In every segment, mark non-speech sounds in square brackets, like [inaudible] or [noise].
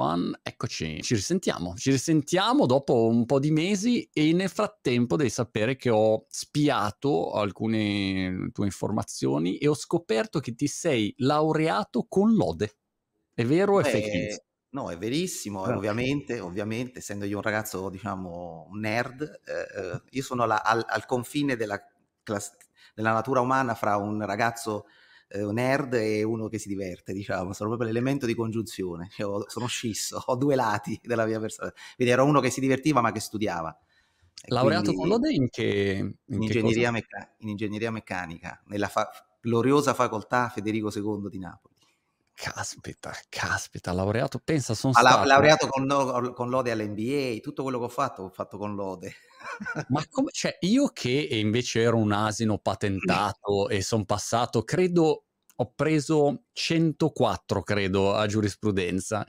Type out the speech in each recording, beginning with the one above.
everyone, eccoci, ci risentiamo, ci risentiamo dopo un po' di mesi e nel frattempo devi sapere che ho spiato alcune tue informazioni e ho scoperto che ti sei laureato con lode. È vero o è fake news? No, è verissimo, Ah, ok. ovviamente, ovviamente, essendo io un ragazzo, diciamo, un nerd, eh, eh, io sono la- al, al confine della, class- della natura umana fra un ragazzo eh, nerd e uno che si diverte, diciamo, sono proprio l'elemento di congiunzione, Cioè, ho- sono scisso, ho due lati della mia persona, quindi ero uno che si divertiva ma che studiava, e Laureato con quindi lode in che, in in che ingegneria, mecca- in ingegneria meccanica, nella fa- gloriosa facoltà Federico II di Napoli. Caspita, caspita, laureato, pensa, sono la- stato... laureato con, con lode all'NBA, tutto quello che ho fatto, ho fatto con lode. Ma come, cioè, io che invece ero un asino [laughs] patentato e sono passato, credo, ho preso 104, credo, a giurisprudenza,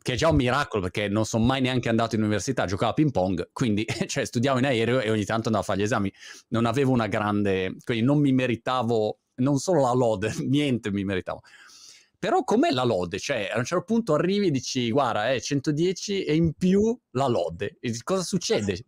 che è già un miracolo perché non sono mai neanche andato in università, giocavo a ping pong, quindi [laughs] cioè, studiavo in aereo e ogni tanto andavo a fare gli esami. Non avevo una grande, quindi non mi meritavo, non solo la lode, [laughs] niente mi meritavo. Però com'è la lode? Cioè, a un certo punto arrivi e dici, guarda, è 110 e in più la lode. E cosa succede?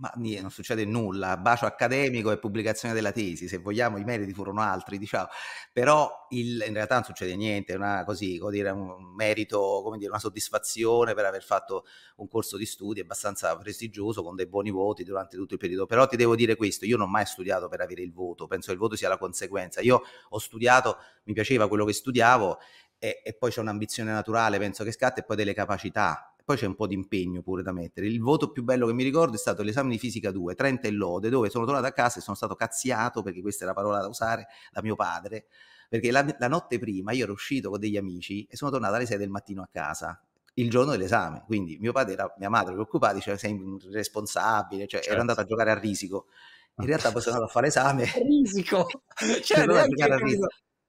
Ma non succede nulla, bacio accademico e pubblicazione della tesi, se vogliamo i meriti furono altri, diciamo, però il- in realtà non succede niente, è una, così, come dire, un merito, come dire, una soddisfazione per aver fatto un corso di studi abbastanza prestigioso con dei buoni voti durante tutto il periodo, però ti devo dire questo, io non ho mai studiato per avere il voto, penso che il voto sia la conseguenza, io ho studiato, mi piaceva quello che studiavo e, e poi c'è un'ambizione naturale, penso che scatta, e poi delle capacità. Poi c'è un po' di impegno pure da mettere. Il voto più bello che mi ricordo è stato l'esame di fisica 2, 30 e lode, dove sono tornato a casa e sono stato cazziato, perché questa è la parola da usare, da mio padre, perché la, la notte prima io ero uscito con degli amici e sono tornato alle 6 del mattino a casa il giorno dell'esame. Quindi mio padre era, mia madre preoccupata, diceva sei irresponsabile, cioè ero Certo. andato a giocare a risico. In realtà poi sono andato a fare l'esame [laughs] Risico! [laughs] Cioè, andato a giocare a risico.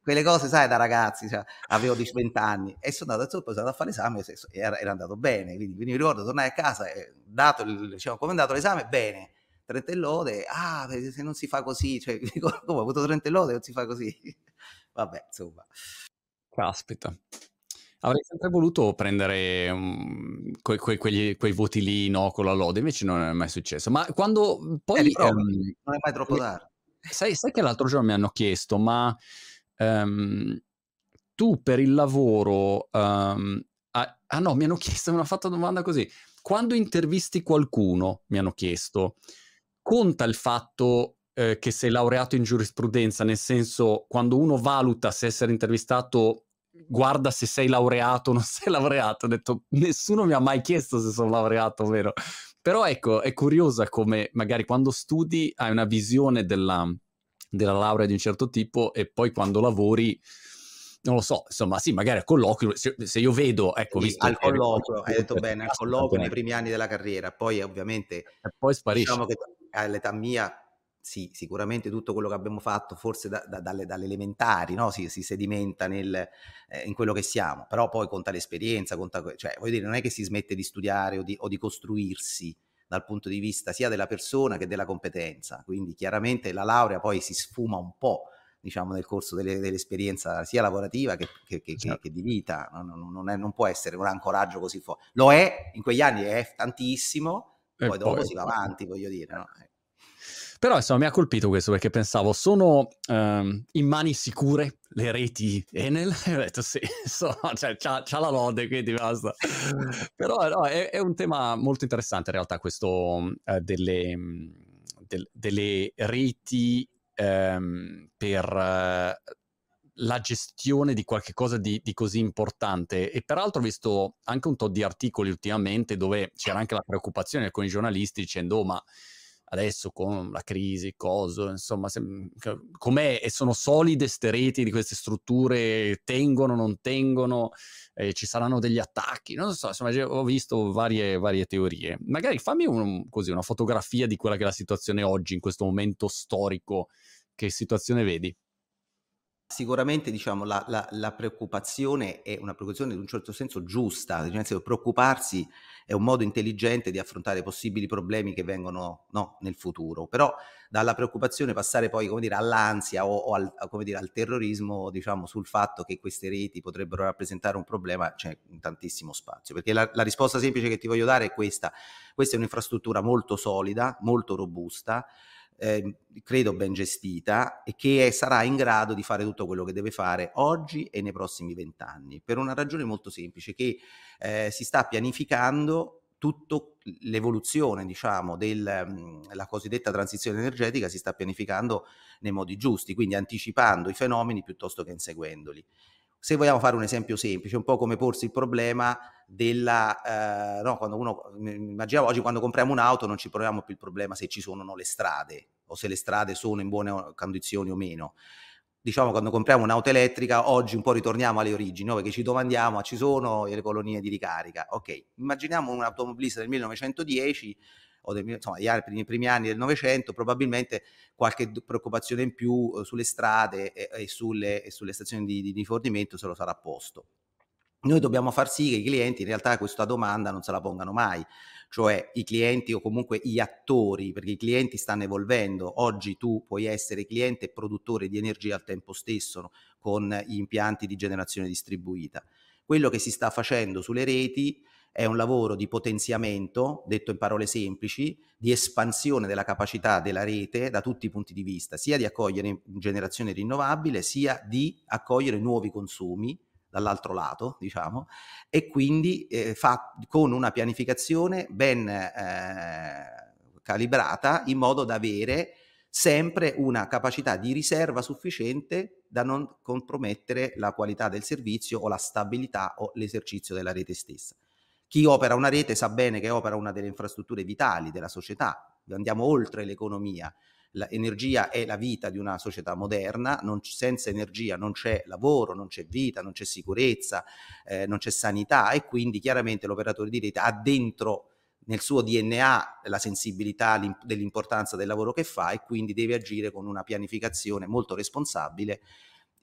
Quelle cose, sai, da ragazzi, cioè, avevo 20 anni e sono andato, sono andato a fare l'esame e era, era andato bene. Quindi, quindi mi ricordo, tornai a casa e dato il, diciamo, come è andato l'esame, bene. 30 lode, ah, se non si fa così, cioè, [laughs] come ho avuto 30 lode, non si fa così. [laughs] Vabbè, insomma. Caspita. Avrei sempre voluto prendere um, que- que- quegli- quei voti lì, no, con la lode, invece non è mai successo. Ma quando Eh, poi... riprova, ehm, non è mai troppo tardi. sai, sai che l'altro giorno mi hanno chiesto, ma ehm, tu per il lavoro... ehm, ah, ah no, mi hanno chiesto, [laughs] mi hanno fatto una domanda così. Quando intervisti qualcuno, mi hanno chiesto, conta il fatto eh, che sei laureato in giurisprudenza, nel senso, quando uno valuta se essere intervistato, guarda se sei laureato o non [laughs] sei laureato. Ho detto, nessuno mi ha mai chiesto se sono laureato, vero? Però ecco, è curiosa come magari quando studi hai una visione della, della laurea di un certo tipo e poi quando lavori... Non lo so, insomma, sì, magari a colloquio, se, se io vedo, ecco, visto al colloquio, hai detto bene, al colloquio nei primi anni della carriera, poi ovviamente e poi sparisce. diciamo che all'età mia sì, sicuramente tutto quello che abbiamo fatto, forse da, da, dalle, dalle, elementari, no? si, si, sedimenta nel, eh, in quello che siamo, però poi conta l'esperienza, conta, cioè, voglio dire, non è che si smette di studiare o di, o di costruirsi dal punto di vista sia della persona che della competenza, quindi chiaramente la laurea poi si sfuma un po' diciamo nel corso delle, dell'esperienza sia lavorativa che, che, che, certo. che di vita, non, non, è, non, può essere un ancoraggio così forte, lo è, in quegli anni è tantissimo, poi, poi dopo si va avanti, voglio dire, no? Però insomma mi ha colpito questo perché pensavo sono um, in mani sicure le reti Enel [laughs] e ho detto sì, [laughs] so, cioè, c'ha, c'ha, la lode quindi basta. Però no, è, è, un tema molto interessante in realtà questo uh, delle, del, delle reti um, per uh, la gestione di qualche cosa di, di, così importante e peraltro ho visto anche un po' di articoli ultimamente dove c'era anche la preoccupazione con i giornalisti dicendo oh, ma adesso con la crisi, cosa, insomma, se, com'è e sono solide ste reti di queste strutture, tengono, non tengono, eh, ci saranno degli attacchi, non so, insomma, ho visto varie, varie teorie. Magari fammi un, così, una fotografia di quella che è la situazione oggi, in questo momento storico, che situazione vedi? Sicuramente diciamo, la, la, la, preoccupazione è una preoccupazione in un certo senso giusta, nel senso preoccuparsi è un modo intelligente di affrontare possibili problemi che vengono no, nel futuro, però dalla preoccupazione passare poi dire, all'ansia o, o al, dire, al, terrorismo diciamo, sul fatto che queste reti potrebbero rappresentare un problema c'è tantissimo spazio, perché la, la risposta semplice che ti voglio dare è questa, questa è un'infrastruttura molto solida, molto robusta, eh, credo ben gestita e che sarà in grado di fare tutto quello che deve fare oggi e nei prossimi vent'anni, per una ragione molto semplice, che eh, si sta pianificando tutta l'evoluzione, diciamo, della mm, cosiddetta transizione energetica si sta pianificando nei modi giusti, quindi anticipando i fenomeni piuttosto che inseguendoli. Se vogliamo fare un esempio semplice, un po' come porsi il problema della, eh, no, quando uno, immaginiamo oggi quando compriamo un'auto non ci proviamo più il problema se ci sono o no le strade o se le strade sono in buone condizioni o meno. Diciamo quando compriamo un'auto elettrica, oggi un po' ritorniamo alle origini, no? perché ci domandiamo, ci sono le colonie di ricarica. Ok, immaginiamo un automobilista del 1910 o del, insomma, nei primi anni del Novecento, probabilmente qualche preoccupazione in più eh, sulle strade e, e, sulle, e, sulle, stazioni di, di rifornimento se lo sarà posto. Noi dobbiamo far sì che i clienti in realtà questa domanda non se la pongano mai, cioè i clienti o comunque gli attori, perché i clienti stanno evolvendo. Oggi tu puoi essere cliente e produttore di energia al tempo stesso con gli impianti di generazione distribuita. Quello che si sta facendo sulle reti è un lavoro di potenziamento, detto in parole semplici, di espansione della capacità della rete da tutti i punti di vista, sia di accogliere generazione rinnovabile, sia di accogliere nuovi consumi dall'altro lato, diciamo, e quindi eh, fa con una pianificazione ben eh, calibrata in modo da avere sempre una capacità di riserva sufficiente da non compromettere la qualità del servizio o la stabilità o l'esercizio della rete stessa. Chi opera una rete sa bene che opera una delle infrastrutture vitali della società, andiamo oltre l'economia. L'energia è la vita di una società moderna, non, senza energia non c'è lavoro, non c'è vita, non c'è sicurezza, eh, non c'è sanità e quindi chiaramente l'operatore di rete ha dentro nel suo DNA la sensibilità dell'importanza del lavoro che fa e quindi deve agire con una pianificazione molto responsabile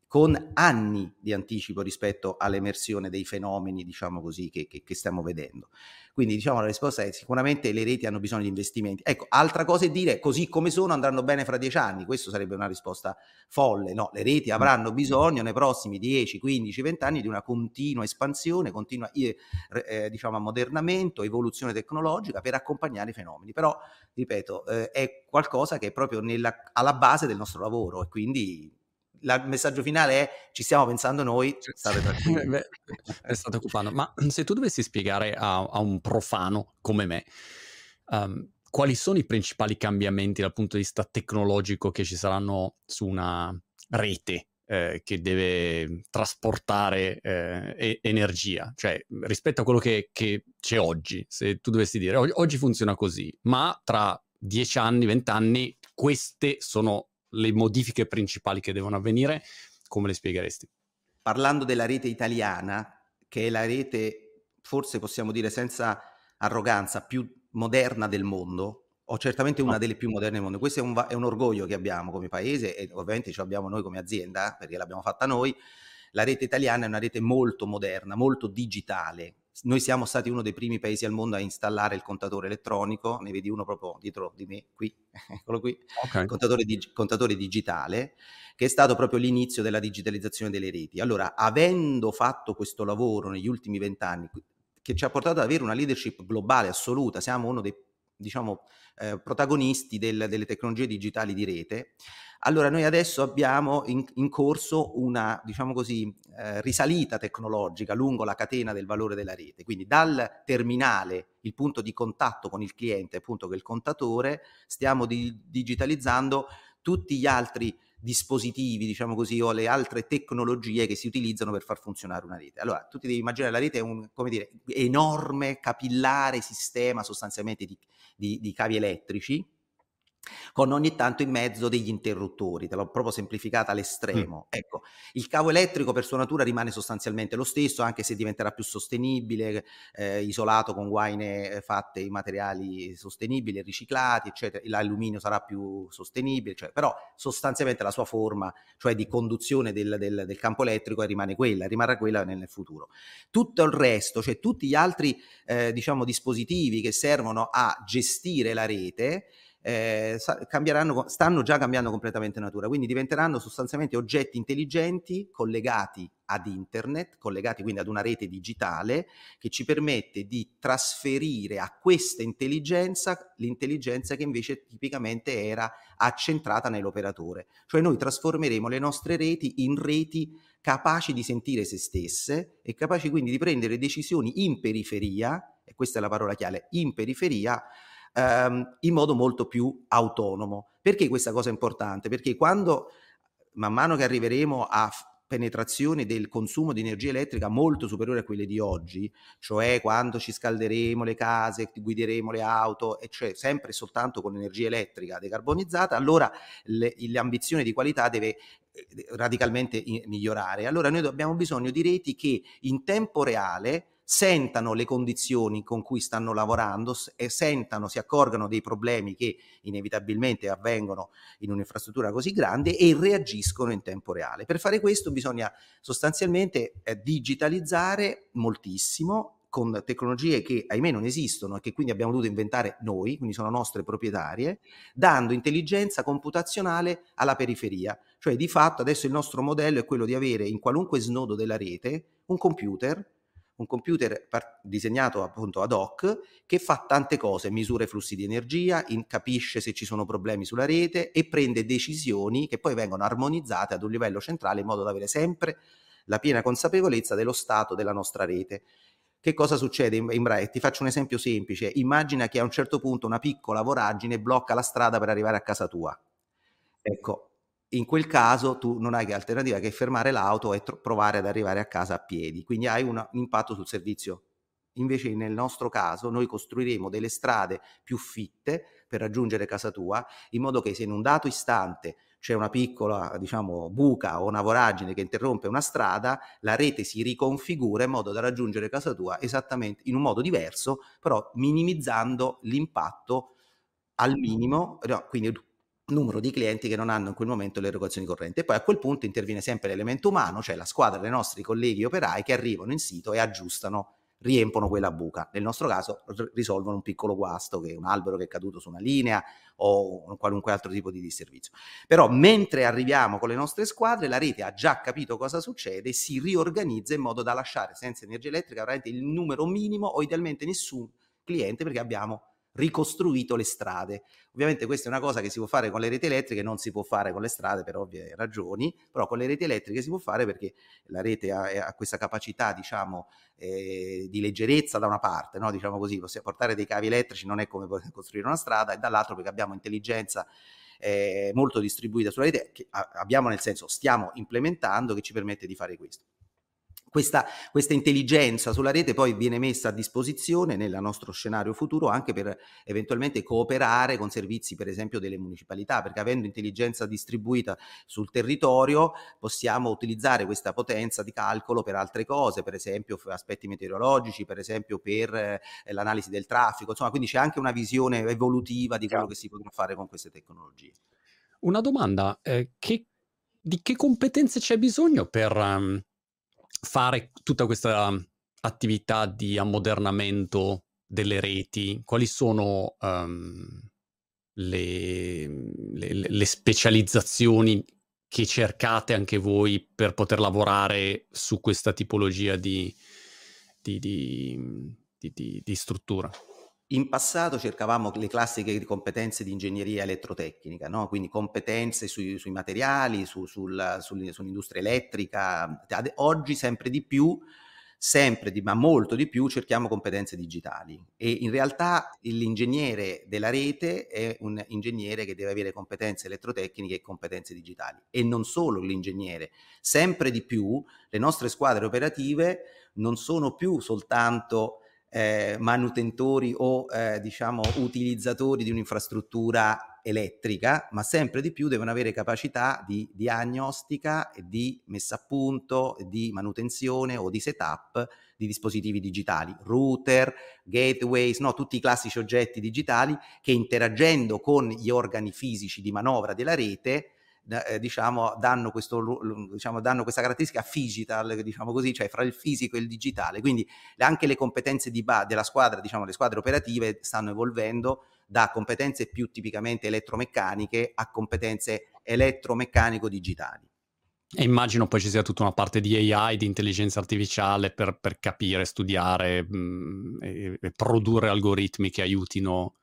con anni di anticipo rispetto all'emersione dei fenomeni, diciamo così, che, che, che, stiamo vedendo. Quindi diciamo la risposta è sicuramente le reti hanno bisogno di investimenti. Ecco, altra cosa è dire così come sono andranno bene fra dieci anni, questo sarebbe una risposta folle, no, le reti avranno bisogno nei prossimi 10, 15, 20 anni di una continua espansione, continua eh, eh, diciamo ammodernamento, evoluzione tecnologica per accompagnare i fenomeni. Però, ripeto, eh, è qualcosa che è proprio nella, alla base del nostro lavoro e quindi il messaggio finale è ci stiamo pensando noi, state tranquilli. [laughs] Beh, state occupando. Ma se tu dovessi spiegare a, a un profano come me um, quali sono i principali cambiamenti dal punto di vista tecnologico che ci saranno su una rete eh, che deve trasportare eh, energia, cioè rispetto a quello che, che, c'è oggi, se tu dovessi dire oggi funziona così, ma tra dieci anni, vent'anni, queste sono le modifiche principali che devono avvenire, come le spiegheresti? Parlando della rete italiana, che è la rete, forse possiamo dire senza arroganza, più moderna del mondo, o certamente una delle più moderne del mondo. Questo è un, è un, orgoglio che abbiamo come paese e ovviamente ce l'abbiamo noi come azienda, perché l'abbiamo fatta noi. La rete italiana è una rete molto moderna, molto digitale, noi siamo stati uno dei primi paesi al mondo a installare il contatore elettronico, ne vedi uno proprio dietro di me, qui, [laughs] eccolo qui, okay. il contatore, dig- contatore digitale, che è stato proprio l'inizio della digitalizzazione delle reti. Allora, avendo fatto questo lavoro negli ultimi vent'anni, che ci ha portato ad avere una leadership globale assoluta, siamo uno dei diciamo, eh, protagonisti del, delle tecnologie digitali di rete, allora noi adesso abbiamo in, in corso una, diciamo così, eh, risalita tecnologica lungo la catena del valore della rete. Quindi dal terminale, il punto di contatto con il cliente, appunto che è il contatore, stiamo di, digitalizzando tutti gli altri dispositivi, diciamo così, o le altre tecnologie che si utilizzano per far funzionare una rete. Allora, tu ti devi immaginare la rete è un, come dire, enorme, capillare sistema sostanzialmente di, di, di cavi elettrici con ogni tanto in mezzo degli interruttori, te l'ho proprio semplificata all'estremo. Mm. Ecco, il cavo elettrico per sua natura rimane sostanzialmente lo stesso, anche se diventerà più sostenibile, eh, isolato con guaine eh, fatte in materiali sostenibili, riciclati, eccetera. L'alluminio sarà più sostenibile, cioè, però sostanzialmente la sua forma, cioè di conduzione del, del, del campo elettrico, rimane quella, rimarrà quella nel, nel, futuro. Tutto il resto, cioè tutti gli altri eh, diciamo, dispositivi che servono a gestire la rete, eh, stanno già cambiando completamente natura, quindi diventeranno sostanzialmente oggetti intelligenti collegati ad internet, collegati quindi ad una rete digitale che ci permette di trasferire a questa intelligenza l'intelligenza che invece tipicamente era accentrata nell'operatore. Cioè noi trasformeremo le nostre reti in reti capaci di sentire se stesse e capaci quindi di prendere decisioni in periferia, e questa è la parola chiave, in periferia, ehm, in modo molto più autonomo. Perché questa cosa è importante? Perché quando, man mano che arriveremo a penetrazione del consumo di energia elettrica molto superiore a quelle di oggi, cioè quando ci scalderemo le case, guideremo le auto, e cioè sempre soltanto con energia elettrica decarbonizzata, allora le, l'ambizione di qualità deve eh, radicalmente migliorare. Allora noi abbiamo bisogno di reti che in tempo reale sentano le condizioni con cui stanno lavorando e sentano, si accorgano dei problemi che inevitabilmente avvengono in un'infrastruttura così grande e reagiscono in tempo reale. Per fare questo bisogna sostanzialmente eh, digitalizzare moltissimo con tecnologie che ahimè non esistono e che quindi abbiamo dovuto inventare noi, quindi sono nostre proprietarie, dando intelligenza computazionale alla periferia. Cioè di fatto adesso il nostro modello è quello di avere in qualunque snodo della rete un computer un computer par- disegnato appunto ad hoc che fa tante cose, misura i flussi di energia, in- capisce se ci sono problemi sulla rete e prende decisioni che poi vengono armonizzate ad un livello centrale in modo da avere sempre la piena consapevolezza dello stato della nostra rete. Che cosa succede in, in Braille? Ti faccio un esempio semplice. Immagina che a un certo punto una piccola voragine blocca la strada per arrivare a casa tua. Ecco, in quel caso tu non hai che alternativa che fermare l'auto e tro- provare ad arrivare a casa a piedi, quindi hai un impatto sul servizio. Invece nel nostro caso noi costruiremo delle strade più fitte per raggiungere casa tua, in modo che se in un dato istante c'è una piccola diciamo, buca o una voragine che interrompe una strada, la rete si riconfigura in modo da raggiungere casa tua esattamente in un modo diverso, però minimizzando l'impatto al minimo, no, quindi numero di clienti che non hanno in quel momento le erogazioni correnti. E poi a quel punto interviene sempre l'elemento umano, cioè la squadra dei nostri colleghi operai che arrivano in sito e aggiustano, riempono quella buca. Nel nostro caso risolvono un piccolo guasto che è un albero che è caduto su una linea o un qualunque altro tipo di disservizio. Però mentre arriviamo con le nostre squadre, la rete ha già capito cosa succede si riorganizza in modo da lasciare senza energia elettrica veramente il numero minimo o idealmente nessun cliente perché abbiamo ricostruito le strade. Ovviamente questa è una cosa che si può fare con le reti elettriche, non si può fare con le strade per ovvie ragioni, però con le reti elettriche si può fare perché la rete ha, ha questa capacità, diciamo, eh, di leggerezza da una parte, no? diciamo così, possiamo portare dei cavi elettrici non è come costruire una strada, e dall'altro perché abbiamo intelligenza eh, molto distribuita sulla rete, che abbiamo nel senso stiamo implementando, che ci permette di fare questo. Questa, questa, intelligenza sulla rete poi viene messa a disposizione nel nostro scenario futuro anche per eventualmente cooperare con servizi per esempio delle municipalità, perché avendo intelligenza distribuita sul territorio possiamo utilizzare questa potenza di calcolo per altre cose, per esempio aspetti meteorologici, per esempio per eh, l'analisi del traffico, insomma quindi c'è anche una visione evolutiva di quello che si potrà fare con queste tecnologie. Una domanda, eh, che, di che competenze c'è bisogno per... Um fare tutta questa attività di ammodernamento delle reti, quali sono um, le, le, le, specializzazioni che cercate anche voi per poter lavorare su questa tipologia di, di, di, di struttura? In passato cercavamo le classiche competenze di ingegneria elettrotecnica, no? quindi competenze sui, sui materiali, su, sul, sul, sull'industria elettrica. Oggi sempre di più, sempre di, ma molto di più, cerchiamo competenze digitali e in realtà l'ingegnere della rete è un ingegnere che deve avere competenze elettrotecniche e competenze digitali e non solo l'ingegnere, sempre di più le nostre squadre operative non sono più soltanto eh, manutentori o eh, diciamo utilizzatori di un'infrastruttura elettrica, ma sempre di più devono avere capacità di diagnostica, di messa a punto, di manutenzione o di setup di dispositivi digitali, router, gateways, no, tutti i classici oggetti digitali che interagendo con gli organi fisici di manovra della rete eh, diciamo, danno, questo, diciamo, danno questa caratteristica digital, diciamo così, cioè fra il fisico e il digitale. Quindi anche le competenze di della squadra, diciamo, le squadre operative stanno evolvendo da competenze più tipicamente elettromeccaniche a competenze elettromeccanico-digitali. E immagino poi ci sia tutta una parte di AI, di intelligenza artificiale per, per capire, studiare mh, mm, e, e, produrre algoritmi che aiutino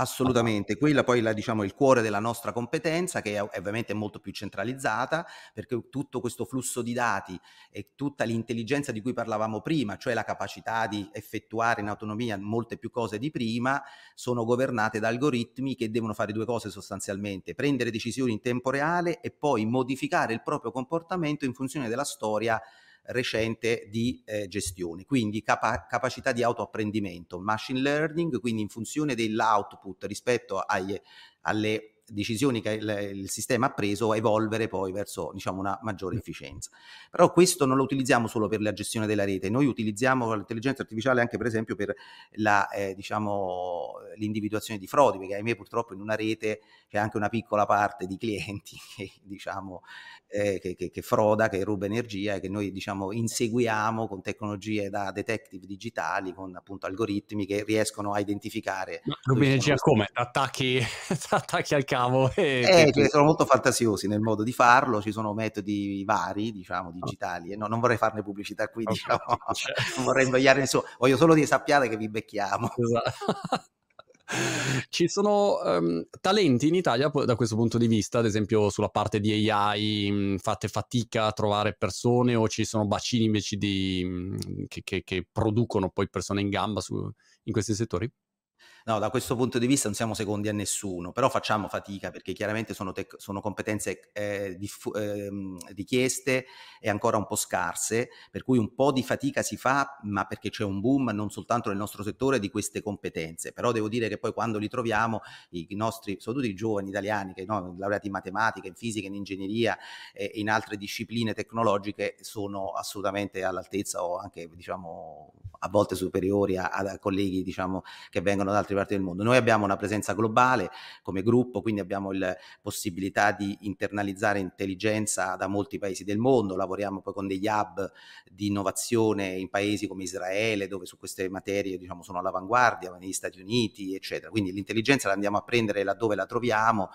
Assolutamente, quella poi è diciamo, il cuore della nostra competenza che è ovviamente molto più centralizzata perché tutto questo flusso di dati e tutta l'intelligenza di cui parlavamo prima, cioè la capacità di effettuare in autonomia molte più cose di prima, sono governate da algoritmi che devono fare due cose sostanzialmente, prendere decisioni in tempo reale e poi modificare il proprio comportamento in funzione della storia recente di eh, gestione, quindi capa- capacità di autoapprendimento, machine learning, quindi in funzione dell'output rispetto ai, alle decisioni che il, il, sistema ha preso, evolvere poi verso diciamo, una maggiore efficienza. Però questo non lo utilizziamo solo per la gestione della rete, noi utilizziamo l'intelligenza artificiale anche per esempio per la, eh, diciamo, l'individuazione di frodi, perché ahimè purtroppo in una rete c'è anche una piccola parte di clienti [laughs] che, diciamo, eh, che, che, che froda, che ruba energia e che noi diciamo, inseguiamo con tecnologie da detective digitali, con appunto algoritmi che riescono a identificare. Ma ruba energia come? Attacchi, [laughs] attacchi al cavo? E... Eh, cioè, sono molto fantasiosi nel modo di farlo, ci sono metodi vari, diciamo, digitali. No, non vorrei farne pubblicità qui, diciamo, [laughs] cioè. [laughs] non vorrei invogliare nessuno, voglio solo che sappiate che vi becchiamo. Esatto. Ci sono um, talenti in Italia da questo punto di vista, ad esempio sulla parte di AI, mm, fate fatica a trovare persone o ci sono bacini invece di, mm, che, che, che, producono poi persone in gamba su, in questi settori? No, da questo punto di vista non siamo secondi a nessuno, però facciamo fatica perché chiaramente sono, tec- sono competenze eh, diff- eh, richieste e ancora un po' scarse, per cui un po' di fatica si fa, ma perché c'è un boom non soltanto nel nostro settore di queste competenze, però devo dire che poi quando li troviamo i, nostri, soprattutto i giovani italiani che no, laureati in matematica, in fisica, in ingegneria e in altre discipline tecnologiche sono assolutamente all'altezza o anche diciamo a volte superiori a, a colleghi diciamo che vengono da altre parti del mondo. Noi abbiamo una presenza globale come gruppo, quindi abbiamo la possibilità di internalizzare intelligenza da molti paesi del mondo, lavoriamo poi con degli hub di innovazione in paesi come Israele, dove su queste materie diciamo, sono all'avanguardia, negli Stati Uniti, eccetera. Quindi l'intelligenza la andiamo a prendere laddove la troviamo,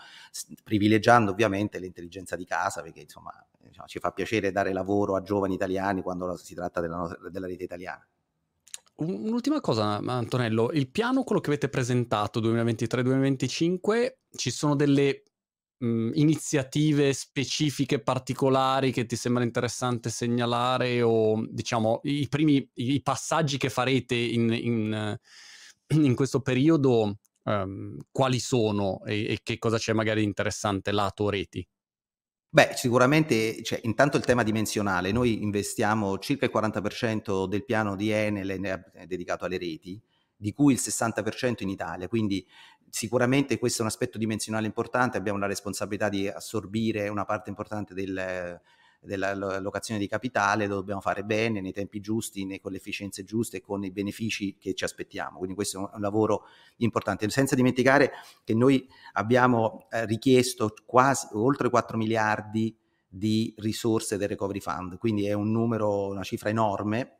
privilegiando ovviamente l'intelligenza di casa, perché insomma diciamo, ci fa piacere dare lavoro a giovani italiani quando si tratta della, della rete italiana. Un'ultima cosa, Antonello, il piano, quello che avete presentato 2023-2025, ci sono delle mh, iniziative specifiche, particolari che ti sembra interessante segnalare o diciamo i primi i passaggi che farete in, in, in questo periodo, um, quali sono e, e, che cosa c'è magari interessante lato reti? Beh, sicuramente, cioè, intanto il tema dimensionale, noi investiamo circa il 40% del piano di Enel è dedicato alle reti, di cui il 60% in Italia, quindi sicuramente questo è un aspetto dimensionale importante, abbiamo la responsabilità di assorbire una parte importante del, della locazione di capitale, lo dobbiamo fare bene, nei tempi giusti, con le efficienze giuste con i benefici che ci aspettiamo. Quindi questo è un lavoro importante. Senza dimenticare che noi abbiamo eh, richiesto quasi oltre 4 miliardi di risorse del Recovery Fund, quindi è un numero, una cifra enorme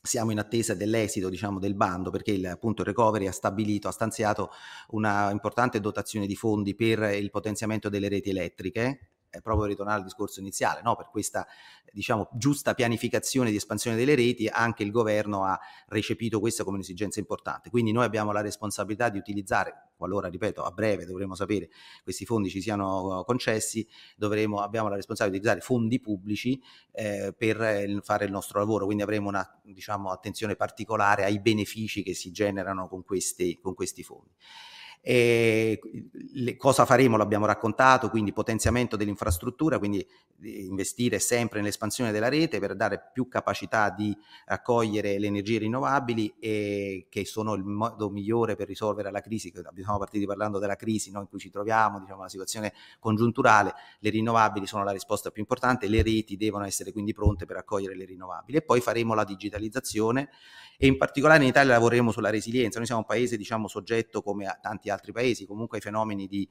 siamo in attesa dell'esito diciamo, del bando perché il, appunto, il recovery ha stabilito, ha stanziato una importante dotazione di fondi per il potenziamento delle reti elettriche è proprio ritornare al discorso iniziale, no? per questa diciamo, giusta pianificazione di espansione delle reti, anche il governo ha recepito questa come un'esigenza importante. Quindi noi abbiamo la responsabilità di utilizzare, qualora, ripeto, a breve dovremo sapere questi fondi ci siano concessi, dovremo, abbiamo la responsabilità di utilizzare fondi pubblici eh, per fare il nostro lavoro, quindi avremo una diciamo, attenzione particolare ai benefici che si generano con questi, con questi fondi. E le, cosa faremo l'abbiamo raccontato, quindi potenziamento dell'infrastruttura, quindi investire sempre nell'espansione della rete per dare più capacità di raccogliere le energie rinnovabili che sono il modo migliore per risolvere la crisi, siamo partiti parlando della crisi no, in cui ci troviamo, diciamo la situazione congiunturale, le rinnovabili sono la risposta più importante, le reti devono essere quindi pronte per raccogliere le rinnovabili. E poi faremo la digitalizzazione e in particolare in Italia lavoreremo sulla resilienza, noi siamo un paese diciamo soggetto come tanti altri paesi. Comunque ai fenomeni di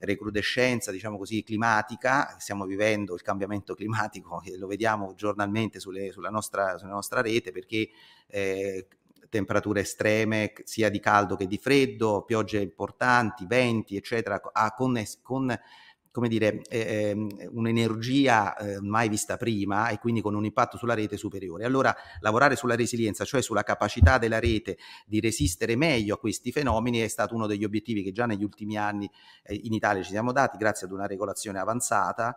recrudescenza, diciamo così, climatica, stiamo vivendo il cambiamento [laughs] climatico, lo vediamo giornalmente sulle, sulla, nostra, sulla nostra rete perché eh, temperature estreme sia di caldo che di freddo, piogge importanti, venti, eccetera, con, con come dire, eh, un'energia eh, mai vista prima e quindi con un impatto sulla rete superiore. Allora lavorare sulla resilienza, cioè sulla capacità della rete di resistere meglio a questi fenomeni è stato uno degli obiettivi che già negli ultimi anni eh, in Italia ci siamo dati grazie ad una regolazione avanzata.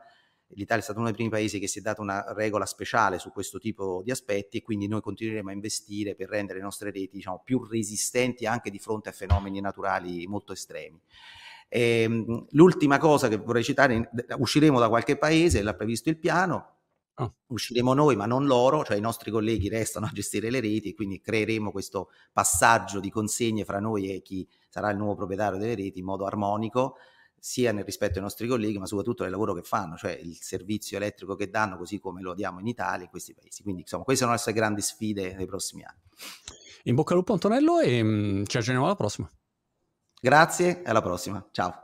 L'Italia è stato uno dei primi paesi che si è dato una regola speciale su questo tipo di aspetti e quindi noi continueremo a investire per rendere le nostre reti diciamo, più resistenti anche di fronte a fenomeni naturali molto estremi. Ehm, l'ultima cosa che vorrei citare, usciremo da qualche paese, l'ha previsto il piano, Oh. Usciremo noi, ma non loro, cioè i nostri colleghi restano a gestire le reti, quindi creeremo questo passaggio di consegne fra noi e chi sarà il nuovo proprietario delle reti in modo armonico, sia nel rispetto ai nostri colleghi, ma soprattutto nel lavoro che fanno, cioè il servizio elettrico che danno, così come lo diamo in Italia e in questi paesi. Quindi, insomma, queste sono le nostre grandi sfide nei prossimi anni. In bocca al lupo Antonello e mm, ci aggiorniamo alla prossima. Grazie e alla prossima. Ciao.